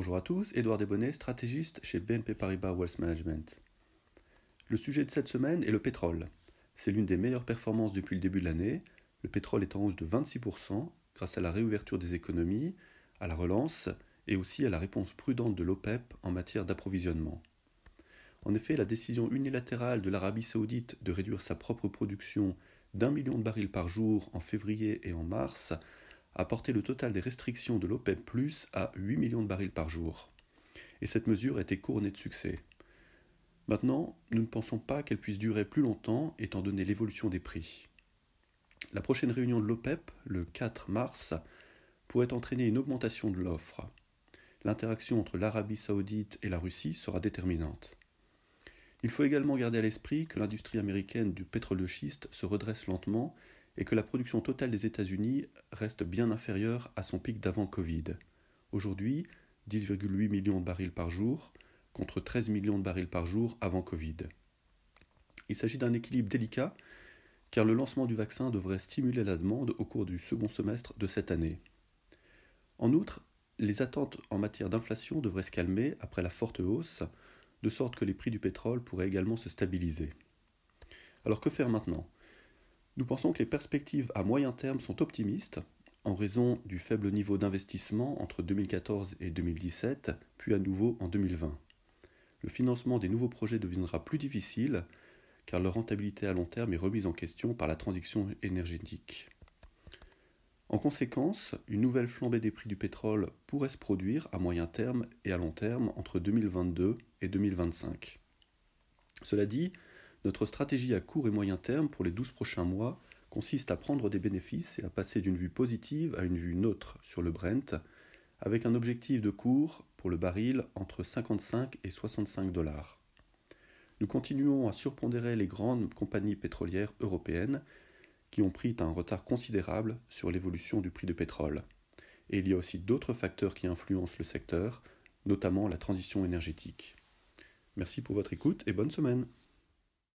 Bonjour à tous, Édouard Desbonnets, stratégiste chez BNP Paribas Wealth Management. Le sujet de cette semaine est le pétrole. C'est l'une des meilleures performances depuis le début de l'année. Le pétrole est en hausse de 26% grâce à la réouverture des économies, à la relance et aussi à la réponse prudente de l'OPEP en matière d'approvisionnement. En effet, la décision unilatérale de l'Arabie saoudite de réduire sa propre production d'un million de barils par jour en février et en mars a porté le total des restrictions de l'OPEP à 8 millions de barils par jour. Et cette mesure a été couronnée de succès. Maintenant, nous ne pensons pas qu'elle puisse durer plus longtemps étant donné l'évolution des prix. La prochaine réunion de l'OPEP, le 4 mars, pourrait entraîner une augmentation de l'offre. L'interaction entre l'Arabie saoudite et la Russie sera déterminante. Il faut également garder à l'esprit que l'industrie américaine du pétrole de schiste se redresse lentement et que la production totale des États-Unis reste bien inférieure à son pic d'avant Covid. Aujourd'hui, 10,8 millions de barils par jour contre 13 millions de barils par jour avant Covid. Il s'agit d'un équilibre délicat car le lancement du vaccin devrait stimuler la demande au cours du second semestre de cette année. En outre, les attentes en matière d'inflation devraient se calmer après la forte hausse, de sorte que les prix du pétrole pourraient également se stabiliser. Alors que faire maintenant? Nous pensons que les perspectives à moyen terme sont optimistes, en raison du faible niveau d'investissement entre 2014 et 2017, puis à nouveau en 2020. Le financement des nouveaux projets deviendra plus difficile, car leur rentabilité à long terme est remise en question par la transition énergétique. En conséquence, une nouvelle flambée des prix du pétrole pourrait se produire à moyen terme et à long terme entre 2022 et 2025. Cela dit, notre stratégie à court et moyen terme pour les 12 prochains mois consiste à prendre des bénéfices et à passer d'une vue positive à une vue neutre sur le Brent, avec un objectif de cours pour le baril entre 55 et 65 dollars. Nous continuons à surpondérer les grandes compagnies pétrolières européennes qui ont pris un retard considérable sur l'évolution du prix du pétrole. Et il y a aussi d'autres facteurs qui influencent le secteur, notamment la transition énergétique. Merci pour votre écoute et bonne semaine.